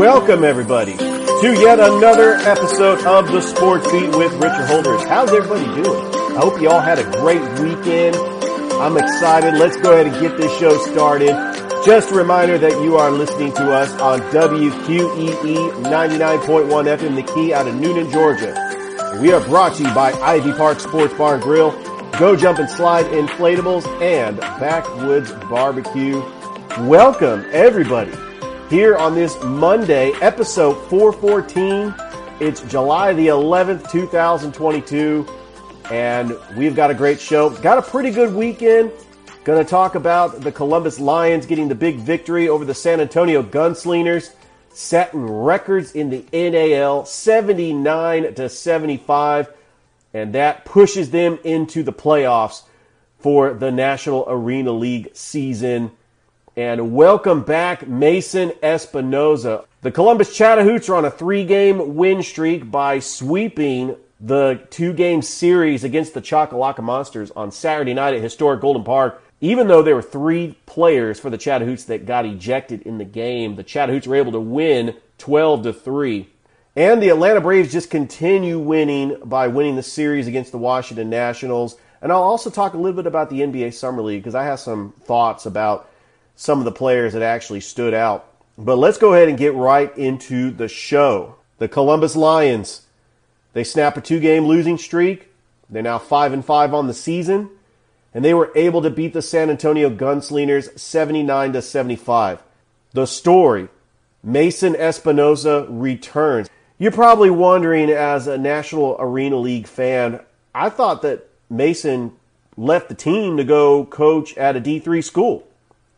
Welcome everybody to yet another episode of the Sports Beat with Richard Holdridge. How's everybody doing? I hope you all had a great weekend. I'm excited. Let's go ahead and get this show started. Just a reminder that you are listening to us on WQEE 99.1 FM The Key out of Newnan, Georgia. We are brought to you by Ivy Park Sports Bar and Grill, Go Jump and Slide Inflatables, and Backwoods Barbecue. Welcome everybody here on this Monday, episode 414. It's July the 11th, 2022, and we've got a great show. Got a pretty good weekend. Going to talk about the Columbus Lions getting the big victory over the San Antonio Gunslingers, setting records in the NAL 79 to 75, and that pushes them into the playoffs for the National Arena League season and welcome back Mason Espinosa. The Columbus Chattahoots are on a three game win streak by sweeping the two game series against the Choccolocco Monsters on Saturday night at historic Golden Park. Even though there were three players for the Chattahoots that got ejected in the game, the Chattahoots were able to win 12 to 3. And the Atlanta Braves just continue winning by winning the series against the Washington Nationals. And I'll also talk a little bit about the NBA Summer League because I have some thoughts about some of the players that actually stood out. But let's go ahead and get right into the show. The Columbus Lions, they snap a two-game losing streak. They're now 5 and 5 on the season, and they were able to beat the San Antonio Gunslingers 79 to 75. The story, Mason Espinosa returns. You're probably wondering as a National Arena League fan, I thought that Mason left the team to go coach at a D3 school.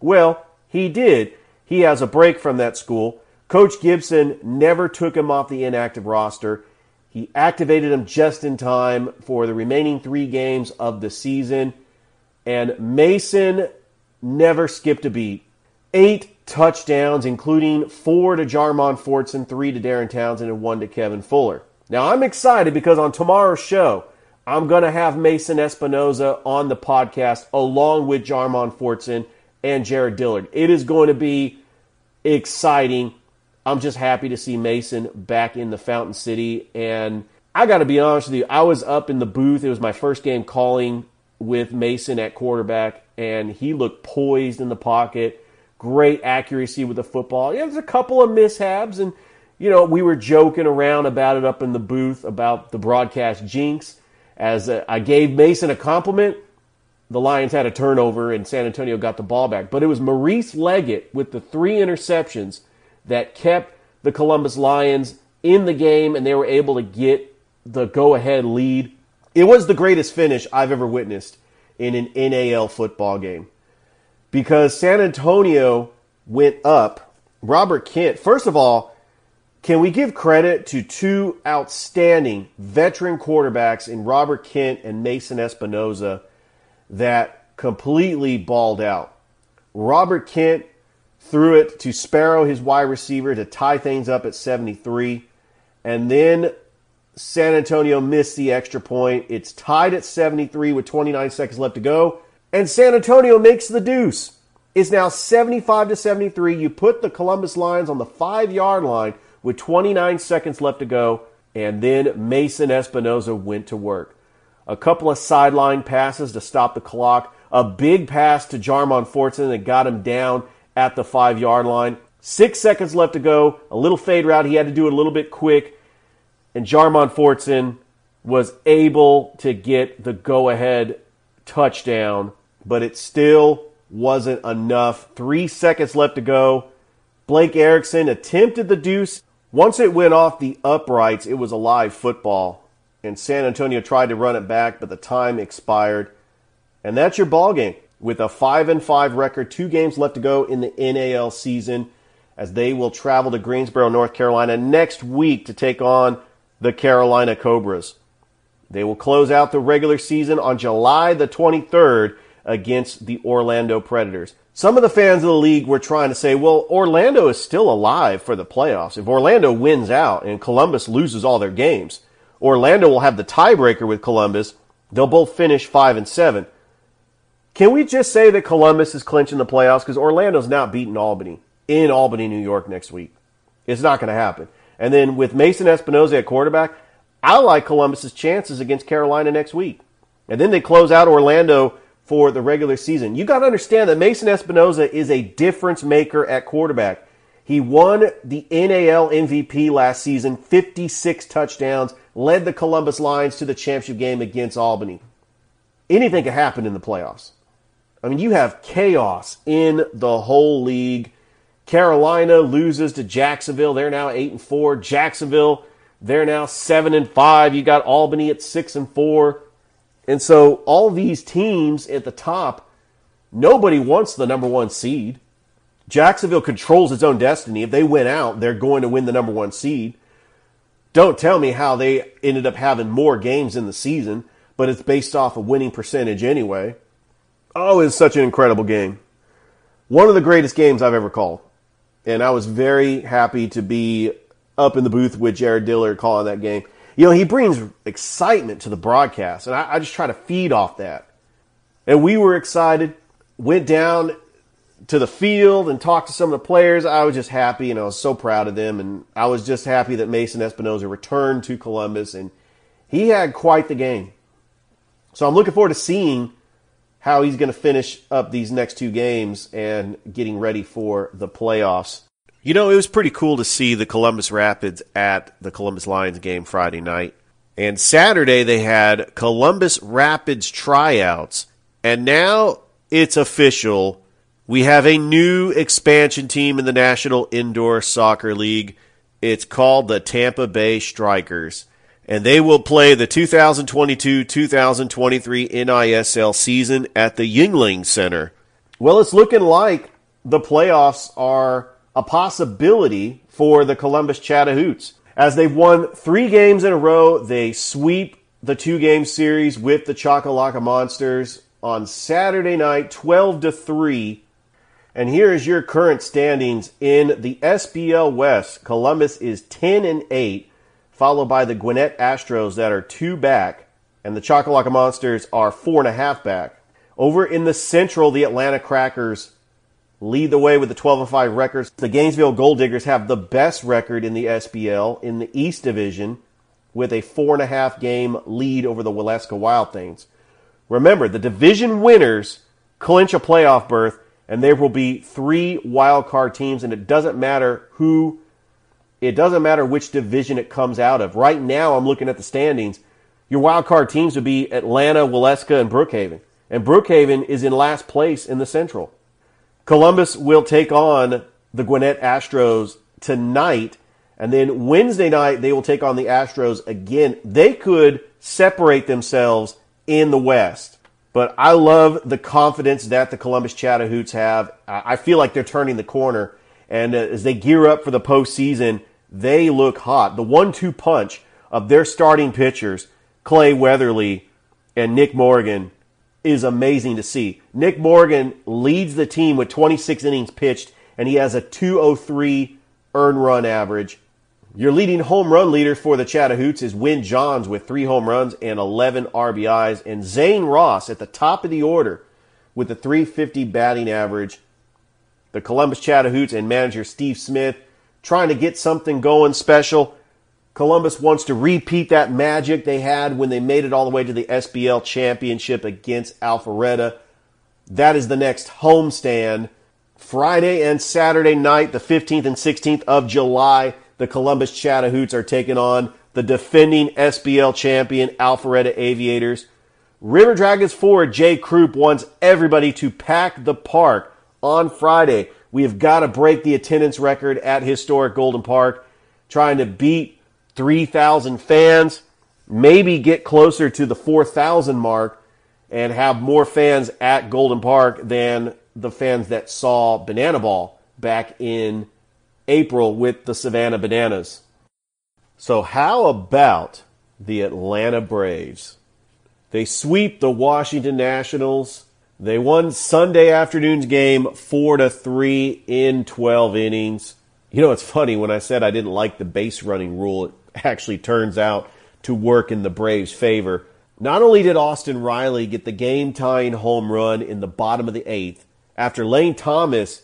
Well, he did. He has a break from that school. Coach Gibson never took him off the inactive roster. He activated him just in time for the remaining three games of the season. And Mason never skipped a beat. Eight touchdowns, including four to Jarmon Fortson, three to Darren Townsend, and one to Kevin Fuller. Now, I'm excited because on tomorrow's show, I'm going to have Mason Espinosa on the podcast along with Jarmon Fortson and Jared Dillard. It is going to be exciting. I'm just happy to see Mason back in the Fountain City. And I got to be honest with you, I was up in the booth. It was my first game calling with Mason at quarterback, and he looked poised in the pocket. Great accuracy with the football. Yeah, there's a couple of mishaps, and you know we were joking around about it up in the booth about the broadcast jinx. As I gave Mason a compliment, the Lions had a turnover and San Antonio got the ball back. But it was Maurice Leggett with the three interceptions that kept the Columbus Lions in the game and they were able to get the go ahead lead. It was the greatest finish I've ever witnessed in an NAL football game because San Antonio went up. Robert Kent, first of all, can we give credit to two outstanding veteran quarterbacks in Robert Kent and Mason Espinosa? That completely balled out. Robert Kent threw it to Sparrow, his wide receiver, to tie things up at 73. And then San Antonio missed the extra point. It's tied at 73 with 29 seconds left to go. And San Antonio makes the deuce. It's now 75 to 73. You put the Columbus Lions on the five yard line with 29 seconds left to go. And then Mason Espinosa went to work a couple of sideline passes to stop the clock, a big pass to Jarmon Fortson that got him down at the five yard line. Six seconds left to go, a little fade route. He had to do it a little bit quick, and Jarmon Fortson was able to get the go ahead touchdown, but it still wasn't enough. Three seconds left to go. Blake Erickson attempted the deuce. Once it went off the uprights, it was a live football. And San Antonio tried to run it back, but the time expired. And that's your ball game with a 5 and 5 record, two games left to go in the NAL season as they will travel to Greensboro, North Carolina next week to take on the Carolina Cobras. They will close out the regular season on July the 23rd against the Orlando Predators. Some of the fans of the league were trying to say, well, Orlando is still alive for the playoffs. If Orlando wins out and Columbus loses all their games, Orlando will have the tiebreaker with Columbus. They'll both finish 5 and 7. Can we just say that Columbus is clinching the playoffs because Orlando's not beating Albany in Albany, New York next week? It's not going to happen. And then with Mason Espinosa at quarterback, I like Columbus's chances against Carolina next week. And then they close out Orlando for the regular season. You got to understand that Mason Espinosa is a difference maker at quarterback. He won the NAL MVP last season, 56 touchdowns, led the Columbus Lions to the championship game against Albany. Anything could happen in the playoffs. I mean, you have chaos in the whole league. Carolina loses to Jacksonville. They're now 8 and 4. Jacksonville, they're now 7 and 5. You got Albany at 6 and 4. And so all these teams at the top, nobody wants the number 1 seed. Jacksonville controls its own destiny. If they win out, they're going to win the number 1 seed. Don't tell me how they ended up having more games in the season, but it's based off a winning percentage anyway. Oh, it's such an incredible game. One of the greatest games I've ever called. And I was very happy to be up in the booth with Jared Dillard calling that game. You know, he brings excitement to the broadcast, and I, I just try to feed off that. And we were excited, went down to the field and talked to some of the players. I was just happy and I was so proud of them. And I was just happy that Mason Espinosa returned to Columbus and he had quite the game. So I'm looking forward to seeing how he's going to finish up these next two games and getting ready for the playoffs. You know, it was pretty cool to see the Columbus Rapids at the Columbus Lions game Friday night. And Saturday they had Columbus Rapids tryouts. And now it's official. We have a new expansion team in the National Indoor Soccer League. It's called the Tampa Bay Strikers and they will play the 2022-2023 NISL season at the Yuengling Center. Well, it's looking like the playoffs are a possibility for the Columbus Chatahoots. As they've won three games in a row, they sweep the two game series with the Choccolocco Monsters on Saturday night, 12 to 3. And here is your current standings in the SBL West. Columbus is 10 and 8 followed by the Gwinnett Astros that are two back, and the Choccolocco Monsters are four and a half back. Over in the Central, the Atlanta Crackers lead the way with the 12 and 5 records. The Gainesville Gold Diggers have the best record in the SBL in the East Division with a four and a half game lead over the Waleska Wild Things. Remember, the division winners clinch a playoff berth, and there will be three wild card teams, and it doesn't matter who it doesn't matter which division it comes out of. Right now, I'm looking at the standings. Your wild card teams would be Atlanta, Waleska, and Brookhaven. And Brookhaven is in last place in the Central. Columbus will take on the Gwinnett Astros tonight. And then Wednesday night, they will take on the Astros again. They could separate themselves in the West. But I love the confidence that the Columbus Chatahoots have. I feel like they're turning the corner. And uh, as they gear up for the postseason, they look hot. The one two punch of their starting pitchers, Clay Weatherly and Nick Morgan, is amazing to see. Nick Morgan leads the team with 26 innings pitched, and he has a 203 earn run average. Your leading home run leader for the Chatahoots is Win Johns with three home runs and 11 RBIs, and Zane Ross at the top of the order with a 350 batting average. The Columbus Chatahoots and manager Steve Smith trying to get something going special. Columbus wants to repeat that magic they had when they made it all the way to the SBL championship against Alpharetta. That is the next homestand. Friday and Saturday night, the 15th and 16th of July, the Columbus Chatahoots are taking on the defending SBL champion Alpharetta Aviators. River Dragons forward Jay Krupp wants everybody to pack the park on Friday. We have got to break the attendance record at historic Golden Park, trying to beat 3,000 fans, maybe get closer to the 4,000 mark and have more fans at Golden Park than the fans that saw Banana Ball back in April with the Savannah Bananas. So, how about the Atlanta Braves? They sweep the Washington Nationals. They won Sunday afternoon's game 4 to 3 in 12 innings. You know, it's funny when I said I didn't like the base running rule, it actually turns out to work in the Braves' favor. Not only did Austin Riley get the game tying home run in the bottom of the eighth, after Lane Thomas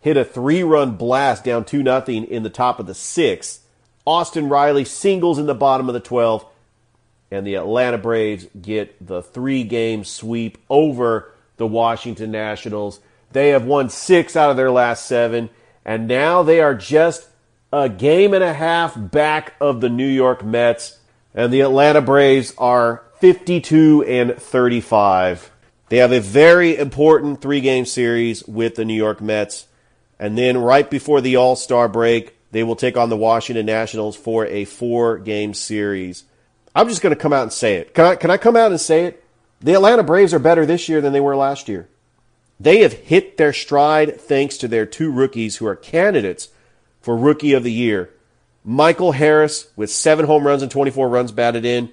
hit a three run blast down 2 0 in the top of the sixth, Austin Riley singles in the bottom of the 12th, and the Atlanta Braves get the three game sweep over the Washington Nationals. They have won six out of their last seven, and now they are just a game and a half back of the New York Mets, and the Atlanta Braves are 52 and 35. They have a very important three game series with the New York Mets. And then right before the All Star break, they will take on the Washington Nationals for a four game series. I'm just going to come out and say it. Can I, can I come out and say it? The Atlanta Braves are better this year than they were last year. They have hit their stride thanks to their two rookies who are candidates for Rookie of the Year. Michael Harris with seven home runs and 24 runs batted in,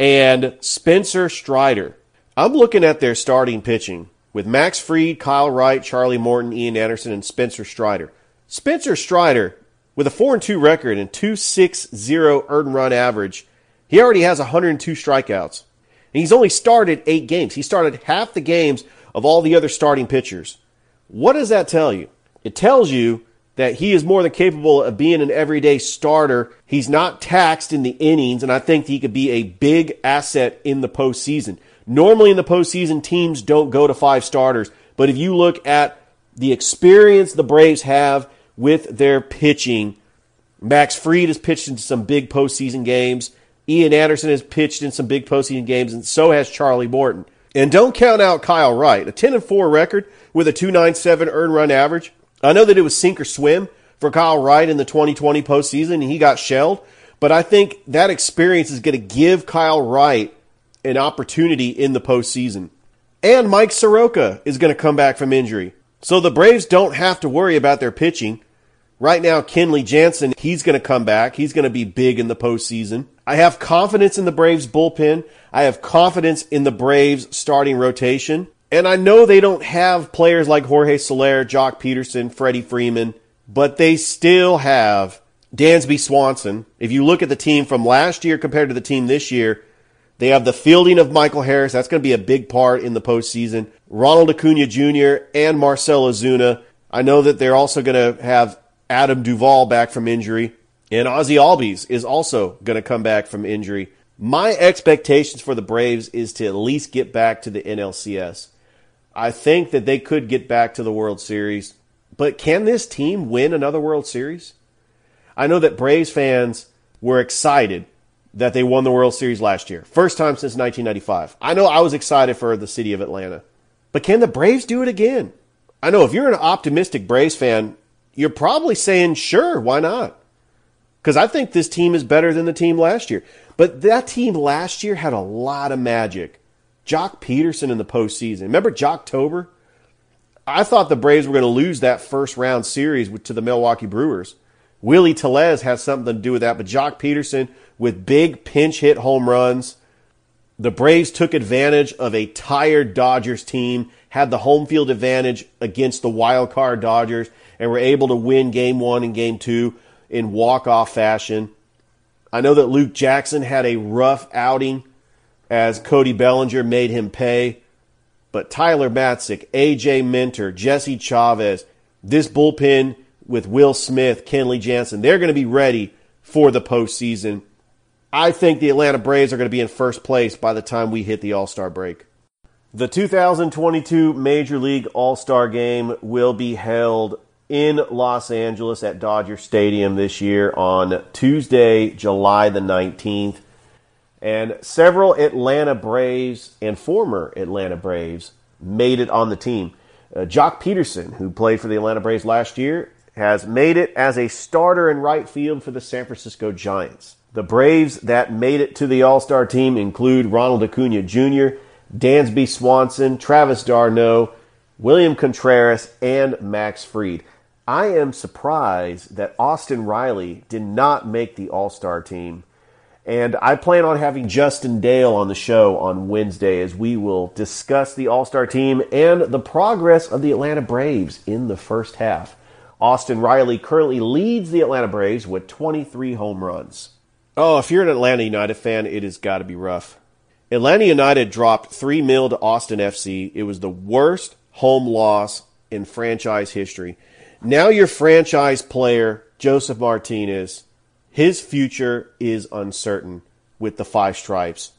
and Spencer Strider. I'm looking at their starting pitching with Max Fried, Kyle Wright, Charlie Morton, Ian Anderson, and Spencer Strider. Spencer Strider, with a 4 and 2 record and 2.60 earned run average, he already has 102 strikeouts. And he's only started eight games. He started half the games of all the other starting pitchers. What does that tell you? It tells you that he is more than capable of being an everyday starter. He's not taxed in the innings, and I think he could be a big asset in the postseason. Normally in the postseason, teams don't go to five starters, but if you look at the experience the Braves have with their pitching, Max Fried has pitched in some big postseason games. Ian Anderson has pitched in some big postseason games, and so has Charlie Morton. And don't count out Kyle Wright, a 10 and 4 record with a 297 earned run average. I know that it was sink or swim for Kyle Wright in the 2020 postseason, and he got shelled. But I think that experience is going to give Kyle Wright an opportunity in the postseason. And Mike Soroka is going to come back from injury. So the Braves don't have to worry about their pitching. Right now, Kenley Jansen, he's going to come back. He's going to be big in the postseason. I have confidence in the Braves bullpen. I have confidence in the Braves starting rotation. And I know they don't have players like Jorge Soler, Joc Pederson, Freddie Freeman, but they still have Dansby Swanson. If you look at the team from last year compared to the team this year, they have the fielding of Michael Harris. That's going to be a big part in the postseason. Ronald Acuna Jr. and Marcell Ozuna. I know that they're also going to have Adam Duvall back from injury. And Ozzy Albies is also going to come back from injury. My expectations for the Braves is to at least get back to the NLCS. I think that they could get back to the World Series. But can this team win another World Series? I know that Braves fans were excited that they won the World Series last year. First time since 1995. I know I was excited for the city of Atlanta. But can the Braves do it again? I know if you're an optimistic Braves fan, you're probably saying, sure, why not? Because I think this team is better than the team last year. But that team last year had a lot of magic. Joc Pederson in the postseason. Remember Joctober? I thought the Braves were going to lose that first round series to the Milwaukee Brewers. Willie Tellez has something to do with that, but Joc Pederson with big pinch hit home runs. The Braves took advantage of a tired Dodgers team, had the home field advantage against the wild card Dodgers, and were able to win game one and game two in walk off fashion. I know that Luke Jackson had a rough outing as Cody Bellinger made him pay. But Tyler Matzek, AJ Minter, Jesse Chavez, this bullpen with Will Smith, Kenley Jansen, they're going to be ready for the postseason. I think the Atlanta Braves are going to be in first place by the time we hit the All Star break. The 2022 Major League All Star game will be held in Los Angeles at Dodger Stadium this year on Tuesday, July the 19th. And several Atlanta Braves and former Atlanta Braves made it on the team. Uh, Joc Pederson, who played for the Atlanta Braves last year, has made it as a starter in right field for the San Francisco Giants. The Braves that made it to the All Star team include Ronald Acuna Jr., Dansby Swanson, Travis d'Arnaud, William Contreras, and Max Fried. I am surprised that Austin Riley did not make the All Star team. And I plan on having Justin Dale on the show on Wednesday as we will discuss the All Star team and the progress of the Atlanta Braves in the first half. Austin Riley currently leads the Atlanta Braves with 23 home runs. Oh, if you're an Atlanta United fan, it has got to be rough. Atlanta United dropped 3 0 to Austin FC. It was the worst home loss in franchise history. Now your franchise player, Josef Martinez, his future is uncertain with the five stripes.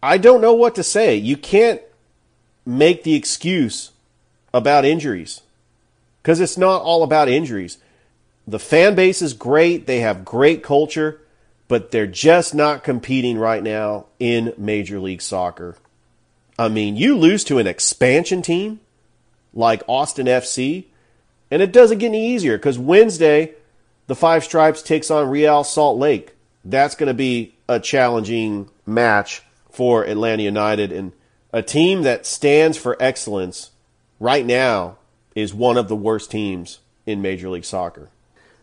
I don't know what to say. You can't make the excuse about injuries because it's not all about injuries. The fan base is great, they have great culture but they're just not competing right now in Major League Soccer. I mean, you lose to an expansion team like Austin FC, and it doesn't get any easier because Wednesday, the Five Stripes takes on Real Salt Lake. That's going to be a challenging match for Atlanta United, and a team that stands for excellence right now is one of the worst teams in Major League Soccer.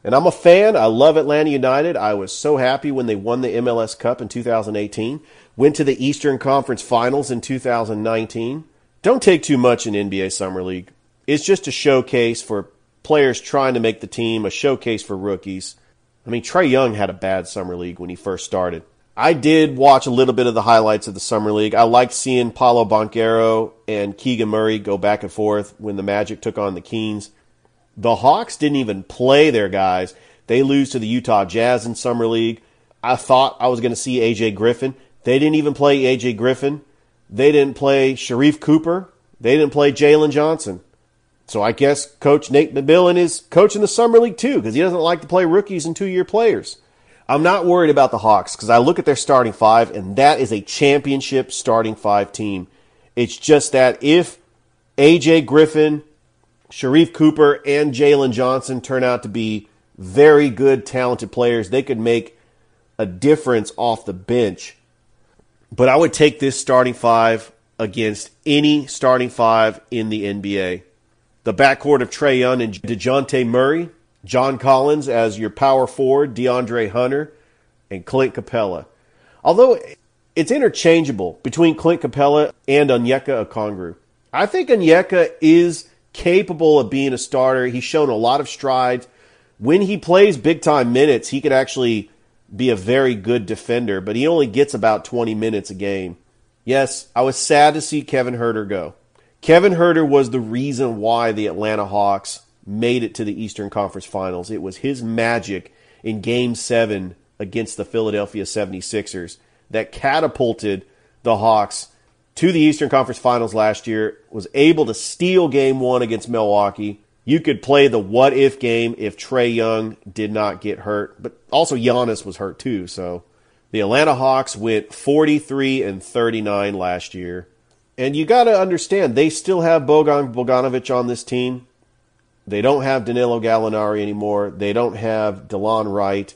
And I'm a fan. I love Atlanta United. I was so happy when they won the MLS Cup in 2018, went to the Eastern Conference Finals in 2019. Don't take too much in NBA Summer League. It's just a showcase for players trying to make the team, a showcase for rookies. I mean, Trae Young had a bad Summer League when he first started. I did watch a little bit of the highlights of the Summer League. I liked seeing Paolo Banchero and Keegan Murray go back and forth when the Magic took on the Kings. The Hawks didn't even play their guys. They lose to the Utah Jazz in Summer League. I thought I was going to see AJ Griffin. They didn't even play AJ Griffin. They didn't play Sharife Cooper. They didn't play Jalen Johnson. So I guess Coach Nate McMillan is coaching the Summer League too because he doesn't like to play rookies and two year players. I'm not worried about the Hawks because I look at their starting five and that is a championship starting five team. It's just that if AJ Griffin Sharife Cooper and Jalen Johnson turn out to be very good, talented players. They could make a difference off the bench. But I would take this starting five against any starting five in the NBA. The backcourt of Trae Young and DeJounte Murray, John Collins as your power forward, DeAndre Hunter, and Clint Capela. Although it's interchangeable between Clint Capela and Onyeka Okongwu. I think Onyeka is capable of being a starter. He's shown a lot of strides. When he plays big time minutes, he could actually be a very good defender, but he only gets about 20 minutes a game. Yes, I was sad to see Kevin Huerter go. Kevin Huerter was the reason why the Atlanta Hawks made it to the Eastern Conference Finals. It was his magic in Game 7 against the Philadelphia 76ers that catapulted the Hawks to the Eastern Conference Finals last year, was able to steal game one against Milwaukee. You could play the what if game if Trae Young did not get hurt, but also Giannis was hurt too. So the Atlanta Hawks went 43 and 39 last year. And you got to understand, they still have Bogdan Bogdanovic on this team. They don't have Danilo Gallinari anymore. They don't have Delon Wright.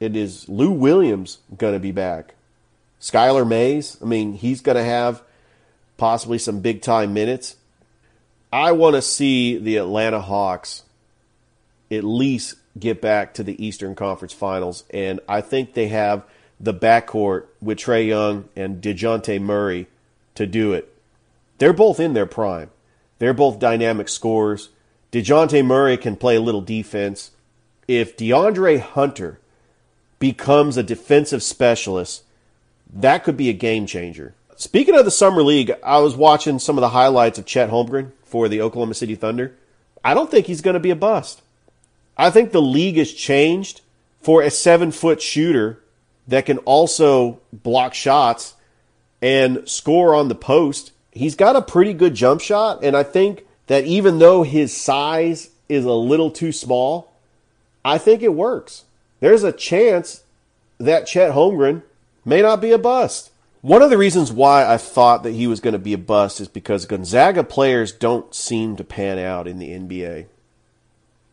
It is Lou Williams going to be back. Skylar Mays, I mean, he's going to have possibly some big time minutes. I want to see the Atlanta Hawks at least get back to the Eastern Conference Finals, and I think they have the backcourt with Trae Young and DeJounte Murray to do it. They're both in their prime. They're both dynamic scorers. DeJounte Murray can play a little defense. If DeAndre Hunter becomes a defensive specialist, that could be a game changer. Speaking of the summer league, I was watching some of the highlights of Chet Holmgren for the Oklahoma City Thunder. I don't think he's going to be a bust. I think the league has changed for a seven foot shooter that can also block shots and score on the post. He's got a pretty good jump shot, and I think that even though his size is a little too small, I think it works. There's a chance that Chet Holmgren may not be a bust. One of the reasons why I thought that he was going to be a bust is because Gonzaga players don't seem to pan out in the NBA.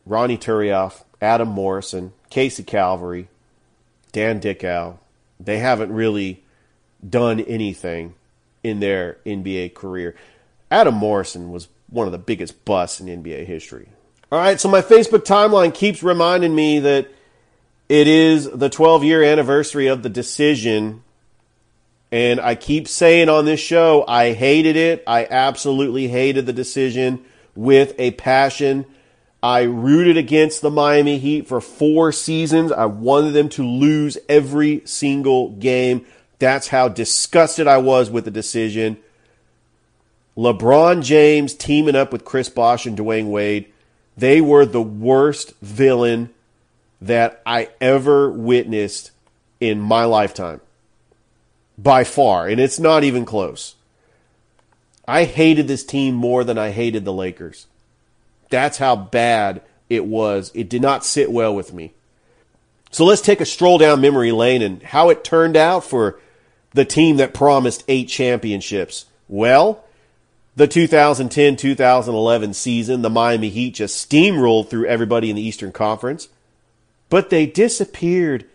Ronny Turiaf, Adam Morrison, Casey Calvary, Dan Dickau, they haven't really done anything in their NBA career. Adam Morrison was one of the biggest busts in NBA history. All right, so my Facebook timeline keeps reminding me that it is the 12 year anniversary of the decision. And I keep saying on this show, I hated it. I absolutely hated the decision with a passion. I rooted against the Miami Heat for four seasons. I wanted them to lose every single game. That's how disgusted I was with the decision. LeBron James teaming up with Chris Bosh and Dwyane Wade, they were the worst villain that I ever witnessed in my lifetime. By far. And it's not even close. I hated this team more than I hated the Lakers. That's how bad it was. It did not sit well with me. So let's take a stroll down memory lane and how it turned out for the team that promised eight championships. Well, the 2010 2011 season, the Miami Heat just steamrolled through everybody in the Eastern Conference, but they disappeared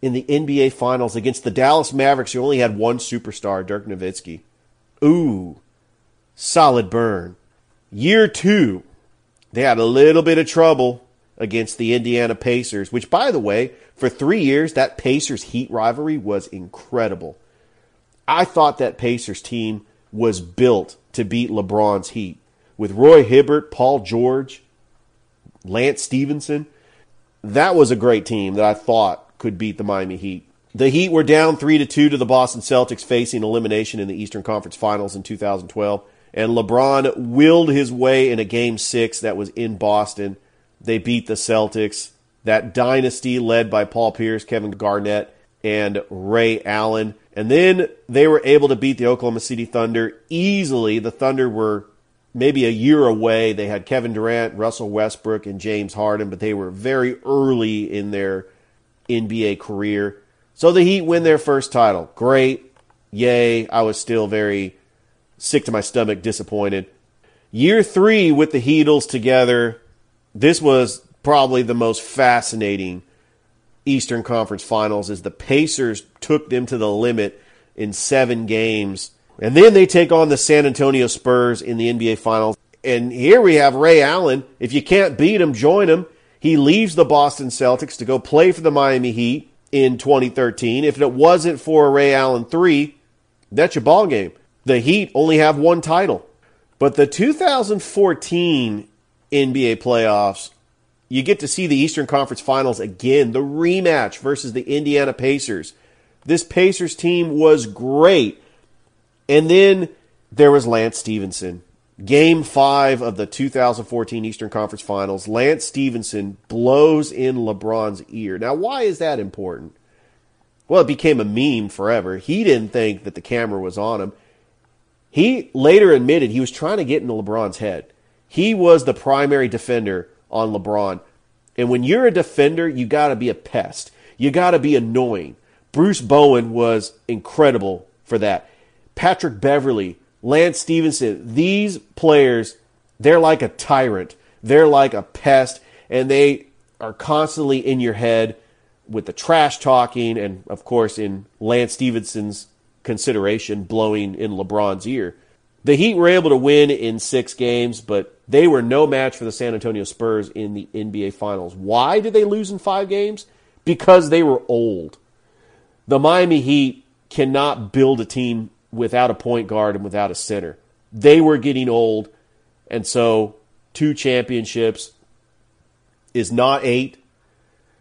in the NBA Finals against the Dallas Mavericks, who only had one superstar, Dirk Nowitzki. Ooh, solid burn. Year two, they had a little bit of trouble against the Indiana Pacers, which, by the way, for three years, that Pacers Heat rivalry was incredible. I thought that Pacers team was built to beat LeBron's Heat with Roy Hibbert, Paul George, Lance Stephenson. That was a great team that I thought could beat the Miami Heat. The Heat were down 3 to 2 to the Boston Celtics facing elimination in the Eastern Conference Finals in 2012 and LeBron willed his way in a game 6 that was in Boston. They beat the Celtics. That dynasty led by Paul Pierce, Kevin Garnett, and Ray Allen. And then they were able to beat the Oklahoma City Thunder easily. The Thunder were maybe a year away. They had Kevin Durant, Russell Westbrook, and James Harden, but they were very early in their NBA career. So the Heat win their first title. Great. Yay. I was still very sick to my stomach, disappointed. Year three with the Heatles together. This was probably the most fascinating Eastern Conference Finals as the Pacers took them to the limit in seven games. And then they take on the San Antonio Spurs in the NBA Finals. And here we have Ray Allen. If you can't beat him, join him. He leaves the Boston Celtics to go play for the Miami Heat in 2013. If it wasn't for Ray Allen 3, that's your ball game. The Heat only have one title. But the 2014 NBA playoffs you get to see the Eastern Conference Finals again, the rematch versus the Indiana Pacers. This Pacers team was great. And then there was Lance Stephenson. Game five of the 2014 Eastern Conference Finals. Lance Stephenson blows in LeBron's ear. Now, why is that important? Well, it became a meme forever. He didn't think that the camera was on him. He later admitted he was trying to get into LeBron's head. He was the primary defender on LeBron. And when you're a defender, you got to be a pest. You got to be annoying. Bruce Bowen was incredible for that. Patrick Beverley, Lance Stephenson, these players, they're like a tyrant. They're like a pest, and they are constantly in your head with the trash talking, and of course, in Lance Stephenson's consideration, blowing in LeBron's ear. The Heat were able to win in six games, but they were no match for the San Antonio Spurs in the NBA Finals. Why did they lose in five games? Because they were old. The Miami Heat cannot build a team without a point guard and without a center. They were getting old, and so two championships is not eight.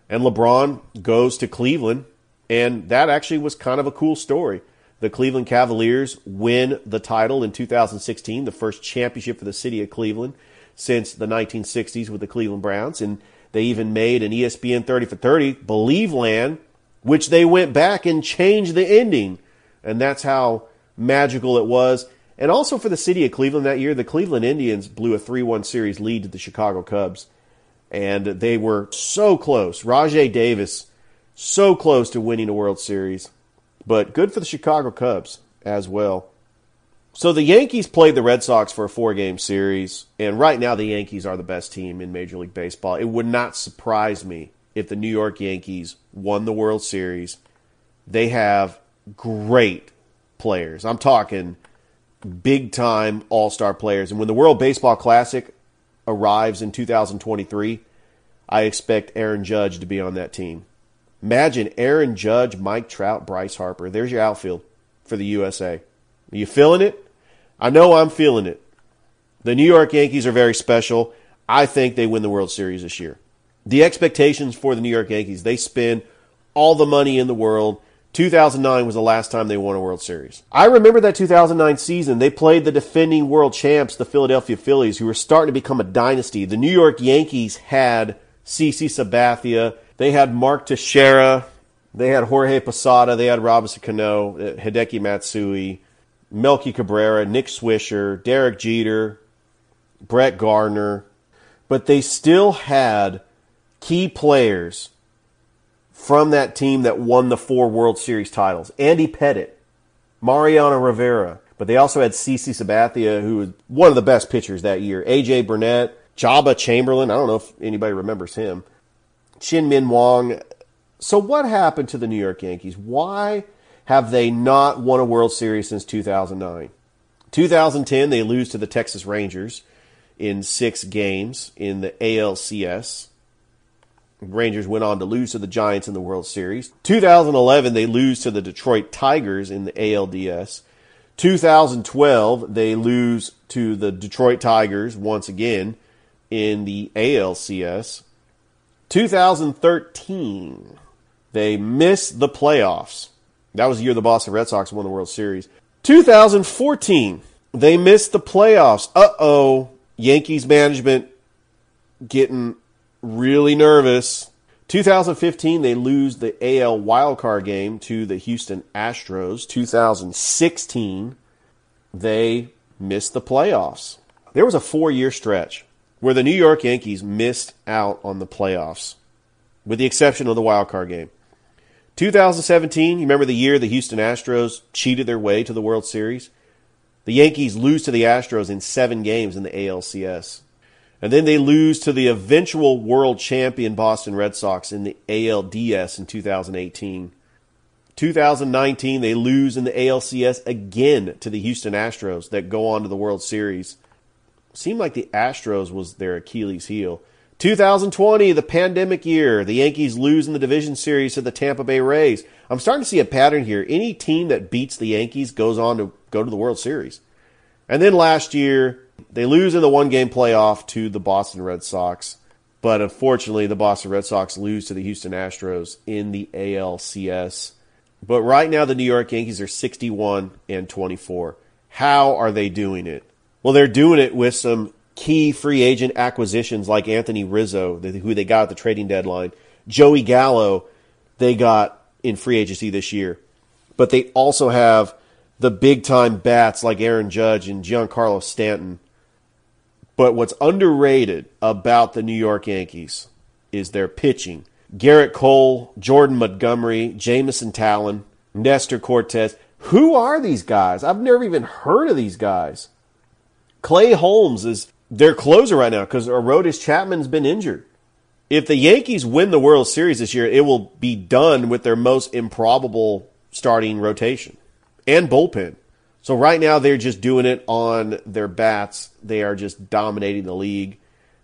And LeBron goes to Cleveland, and that actually was kind of a cool story. The Cleveland Cavaliers win the title in 2016, the first championship for the city of Cleveland since the 1960s with the Cleveland Browns. And they even made an ESPN 30 for 30, Believeland, which they went back and changed the ending. And that's how magical it was. And also for the city of Cleveland that year, the Cleveland Indians blew a 3 1 series lead to the Chicago Cubs. And they were so close. Rajai Davis, so close to winning a World Series but good for the Chicago Cubs as well. So the Yankees played the Red Sox for a four game series, and right now the Yankees are the best team in Major League Baseball. It would not surprise me if the New York Yankees won the World Series. They have great players. I'm talking big time all star players. And when the World Baseball Classic arrives in 2023, I expect Aaron Judge to be on that team. Imagine Aaron Judge, Mike Trout, Bryce Harper. There's your outfield for the USA. Are you feeling it? I know I'm feeling it. The New York Yankees are very special. I think they win the World Series this year. The expectations for the New York Yankees, they spend all the money in the world. 2009 was the last time they won a World Series. I remember that 2009 season. They played the defending world champs, the Philadelphia Phillies, who were starting to become a dynasty. The New York Yankees had CC Sabathia. They had Mark Teixeira. They had Jorge Posada. They had Robinson Cano, uh, Hideki Matsui, Melky Cabrera, Nick Swisher, Derek Jeter, Brett Gardner. But they still had key players from that team that won the four World Series titles. Andy Pettitte, Mariano Rivera, but they also had CC Sabathia, who was one of the best pitchers that year. AJ Burnett, Joba Chamberlain. I don't know if anybody remembers him. Chien-Ming Wang. So what happened to the New York Yankees? Why have they not won a World Series since 2009? 2010, they lose to the Texas Rangers in six games in the ALCS. Rangers went on to lose to the Giants in the World Series. 2011, they lose to the Detroit Tigers in the ALDS. 2012, they lose to the Detroit Tigers once again in the ALCS. 2013, they miss the playoffs. That was the year the Boston Red Sox won the World Series. 2014, they missed the playoffs. Uh oh. Yankees management getting really nervous. 2015, they lose the AL wildcard game to the Houston Astros. 2016, they missed the playoffs. There was a four year stretch where the New York Yankees missed out on the playoffs, with the exception of the wildcard game. 2017, you remember the year the Houston Astros cheated their way to the World Series? The Yankees lose to the Astros in seven games in the ALCS. And then they lose to the eventual world champion Boston Red Sox in the ALDS in 2018. 2019, they lose in the ALCS again to the Houston Astros that go on to the World Series. Seemed like the Astros was their Achilles heel. 2020, the pandemic year, the Yankees lose in the division series to the Tampa Bay Rays. I'm starting to see a pattern here. Any team that beats the Yankees goes on to go to the World Series. And then last year, they lose in the one game playoff to the Boston Red Sox. But unfortunately, the Boston Red Sox lose to the Houston Astros in the ALCS. But right now, the New York Yankees are 61 and 24. How are they doing it? Well, they're doing it with some key free agent acquisitions like Anthony Rizzo, who they got at the trading deadline, Joey Gallo, they got in free agency this year. But they also have the big time bats like Aaron Judge and Giancarlo Stanton. But what's underrated about the New York Yankees is their pitching. Gerrit Cole, Jordan Montgomery, Jameson Taillon, Nestor Cortes. Who are these guys? I've never even heard of these guys. Clay Holmes is their closer right now because Aroldis Chapman's been injured. If the Yankees win the World Series this year, it will be done with their most improbable starting rotation and bullpen. So right now they're just doing it on their bats. They are just dominating the league.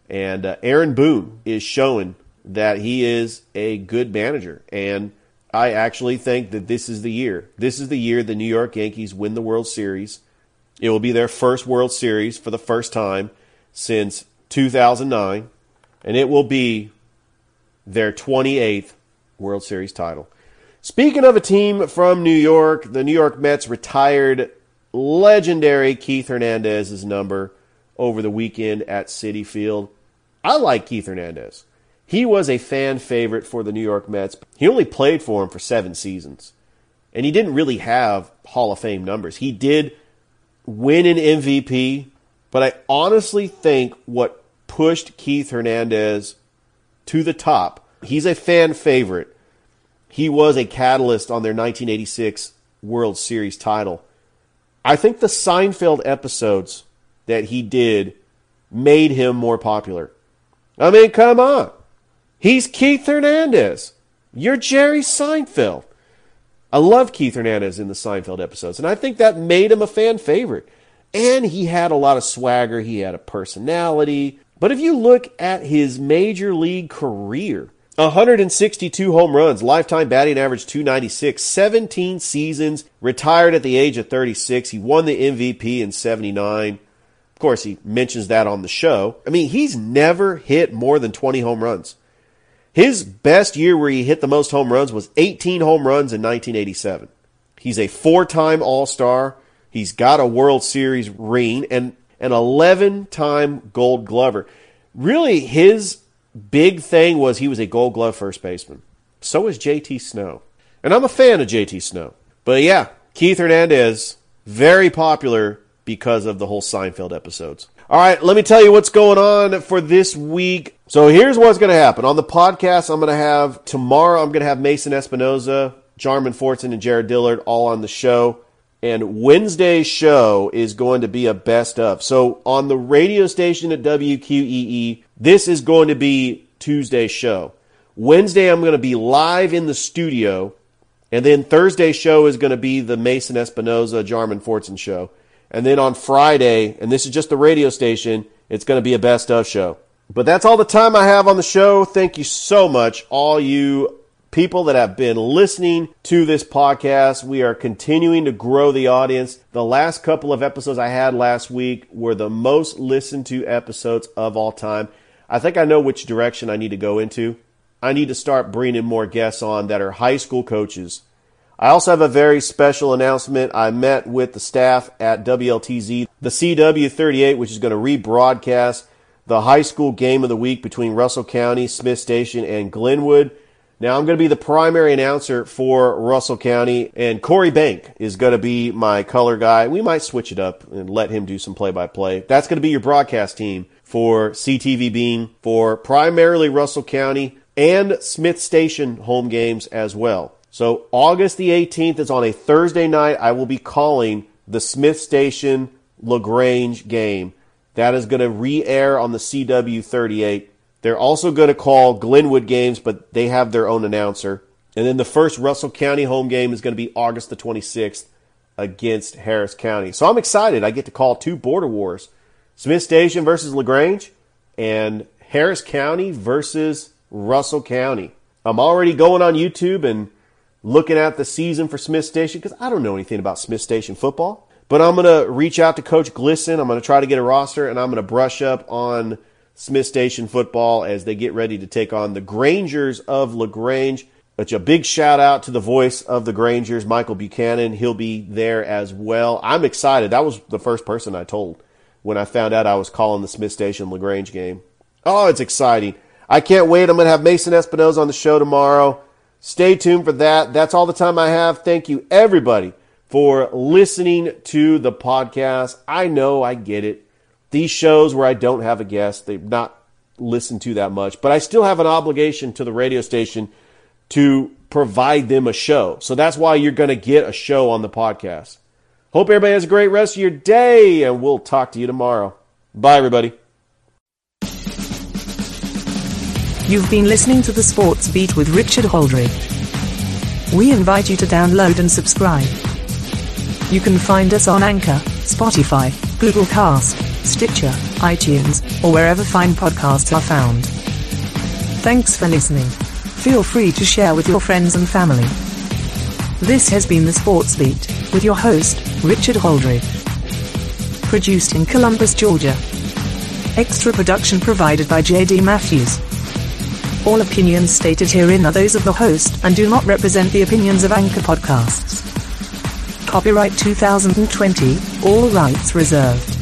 And uh, Aaron Boone is showing that he is a good manager. And I actually think that this is the year. This is the year the New York Yankees win the World Series. It will be their first World Series for the first time since 2009, and it will be their 28th World Series title. Speaking of a team from New York, the New York Mets retired legendary Keith Hernandez's number over the weekend at Citi Field. I like Keith Hernandez. He was a fan favorite for the New York Mets. He only played for him for seven seasons. And he didn't really have Hall of Fame numbers. He did win an MVP, but I honestly think what pushed Keith Hernandez to the top, he's a fan favorite he was a catalyst on their 1986 World Series title. I think the Seinfeld episodes that he did made him more popular. I mean, come on. He's Keith Hernandez. You're Jerry Seinfeld. I love Keith Hernandez in the Seinfeld episodes, and I think that made him a fan favorite. And he had a lot of swagger, he had a personality. But if you look at his major league career, 162 home runs, lifetime batting average 296, 17 seasons, retired at the age of 36. He won the MVP in 79. Of course, he mentions that on the show. I mean, he's never hit more than 20 home runs. His best year where he hit the most home runs was 18 home runs in 1987. He's a four time All Star. He's got a World Series ring and an 11 time Gold Glover. Really, his big thing was he was a Gold Glove first baseman. So is JT Snow. And I'm a fan of JT Snow. But yeah, Keith Hernandez, very popular because of the whole Seinfeld episodes. All right, let me tell you what's going on for this week. So here's what's going to happen. On the podcast, I'm going to have tomorrow, I'm going to have Mason Espinosa, Jarman Fortson, and Jared Dillard all on the show. And Wednesday's show is going to be a best of. So on the radio station at WQEE, this is going to be Tuesday's show. Wednesday, I'm going to be live in the studio. And then Thursday's show is going to be the Mason Espinosa, Jarman Fortson show. And then on Friday, and this is just the radio station, it's going to be a best of show. But that's all the time I have on the show. Thank you so much, all you people that have been listening to this podcast. We are continuing to grow the audience. The last couple of episodes I had last week were the most listened to episodes of all time. I think I know which direction I need to go into. I need to start bringing more guests on that are high school coaches I also have a very special announcement. I met with the staff at WLTZ, the CW38, which is going to rebroadcast the high school game of the week between Russell County, Smith Station, and Glenwood. Now, I'm going to be the primary announcer for Russell County, and Corey Bank is going to be my color guy. We might switch it up and let him do some play by play. That's going to be your broadcast team for CTV Bean for primarily Russell County and Smith Station home games as well. So August the 18th is on a Thursday night. I will be calling the Smith Station LaGrange game. That is going to re-air on the CW 38. They're also going to call Glenwood games, but they have their own announcer. And then the first Russell County home game is going to be August the 26th against Harris County. So I'm excited. I get to call two border wars. Smith Station versus LaGrange and Harris County versus Russell County. I'm already going on YouTube and looking at the season for Smith Station because I don't know anything about Smith Station football. But I'm going to reach out to Coach Glisson. I'm going to try to get a roster and I'm going to brush up on Smith Station football as they get ready to take on the Grangers of LaGrange. Which a big shout out to the voice of the Grangers, Michael Buchanan. He'll be there as well. I'm excited. That was the first person I told when I found out I was calling the Smith Station LaGrange game. Oh, it's exciting. I can't wait. I'm going to have Mason Espinosa on the show tomorrow. Stay tuned for that. That's all the time I have. Thank you, everybody, for listening to the podcast. I know I get it. These shows where I don't have a guest, they've not listened to that much, but I still have an obligation to the radio station to provide them a show. So that's why you're going to get a show on the podcast. Hope everybody has a great rest of your day, and we'll talk to you tomorrow. Bye, everybody. You've been listening to the Sports Beat with Richard Holdridge. We invite you to download and subscribe. You can find us on Anchor, Spotify, Google Cast, Stitcher, iTunes, or wherever fine podcasts are found. Thanks for listening. Feel free to share with your friends and family. This has been the Sports Beat with your host, Richard Holdridge. Produced in Columbus, Georgia. Extra production provided by JD Matthews. All opinions stated herein are those of the host and do not represent the opinions of Anchor Podcasts. Copyright 2020, all rights reserved.